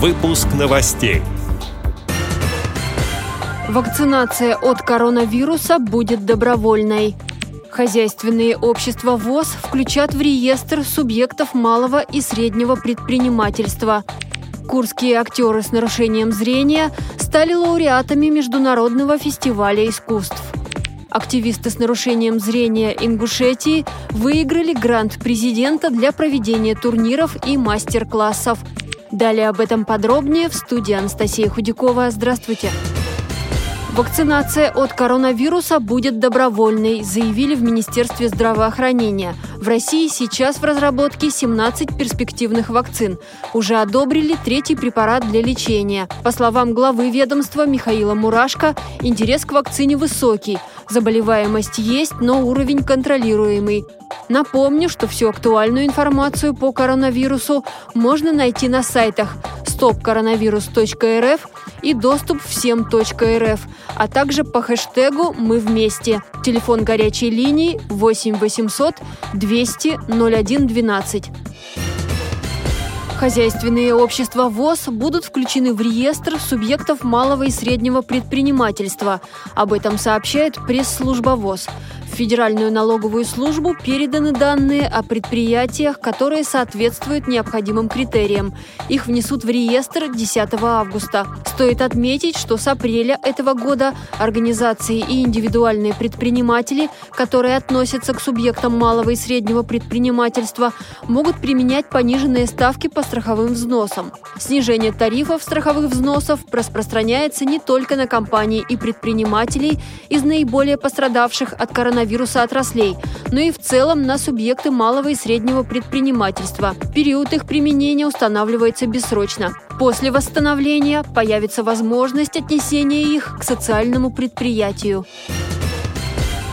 Выпуск новостей. Вакцинация от коронавируса будет добровольной. Хозяйственные общества ВОЗ включат в реестр субъектов малого и среднего предпринимательства. Курские актеры с нарушением зрения стали лауреатами Международного фестиваля искусств. Активисты с нарушением зрения Ингушетии выиграли грант президента для проведения турниров и мастер-классов. Далее об этом подробнее в студии Анастасия Худякова. Здравствуйте! Вакцинация от коронавируса будет добровольной, заявили в Министерстве здравоохранения. В России сейчас в разработке 17 перспективных вакцин. Уже одобрили третий препарат для лечения. По словам главы ведомства Михаила Мурашко, интерес к вакцине высокий. Заболеваемость есть, но уровень контролируемый. Напомню, что всю актуальную информацию по коронавирусу можно найти на сайтах stopcoronavirus.rf и доступ всем.рф, а также по хэштегу «Мы вместе». Телефон горячей линии 8 800 200 0112. Хозяйственные общества ВОЗ будут включены в реестр субъектов малого и среднего предпринимательства. Об этом сообщает пресс-служба ВОЗ. Федеральную налоговую службу переданы данные о предприятиях, которые соответствуют необходимым критериям. Их внесут в реестр 10 августа. Стоит отметить, что с апреля этого года организации и индивидуальные предприниматели, которые относятся к субъектам малого и среднего предпринимательства, могут применять пониженные ставки по страховым взносам. Снижение тарифов страховых взносов распространяется не только на компании и предпринимателей из наиболее пострадавших от коронавируса, коронавируса отраслей, но и в целом на субъекты малого и среднего предпринимательства. Период их применения устанавливается бессрочно. После восстановления появится возможность отнесения их к социальному предприятию.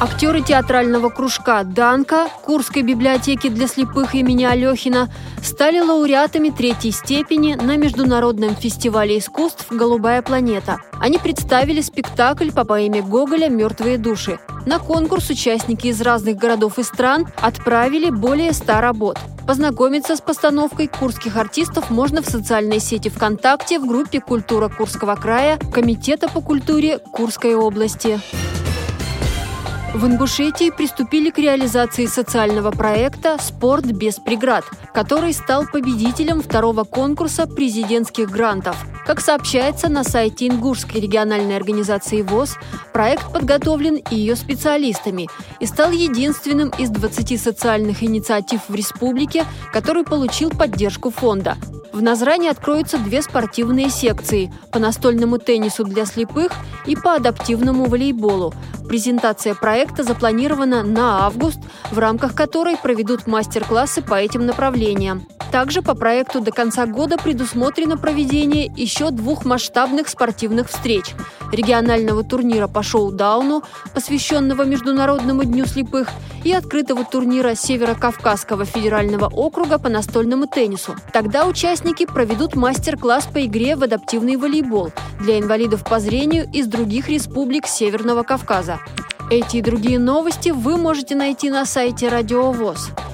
Актеры театрального кружка «Данка» Курской библиотеки для слепых имени Алехина стали лауреатами третьей степени на Международном фестивале искусств «Голубая планета». Они представили спектакль по поэме Гоголя «Мертвые души». На конкурс участники из разных городов и стран отправили более 100 работ. Познакомиться с постановкой курских артистов можно в социальной сети ВКонтакте в группе «Культура Курского края» Комитета по культуре Курской области. В Ингушетии приступили к реализации социального проекта «Спорт без преград», который стал победителем второго конкурса президентских грантов. Как сообщается на сайте Ингушской региональной организации ВОЗ, проект подготовлен ее специалистами и стал единственным из 20 социальных инициатив в республике, который получил поддержку фонда. В Назране откроются две спортивные секции – по настольному теннису для слепых и по адаптивному волейболу. Презентация проекта запланирована на август, в рамках которой проведут мастер-классы по этим направлениям. Также по проекту до конца года предусмотрено проведение еще двух масштабных спортивных встреч – регионального турнира по шоу-дауну, посвященного Международному дню слепых, и открытого турнира Северо-Кавказского федерального округа по настольному теннису. Тогда участники проведут мастер-класс по игре в адаптивный волейбол для инвалидов по зрению из других республик Северного Кавказа. Эти и другие новости вы можете найти на сайте Радио ВОЗ.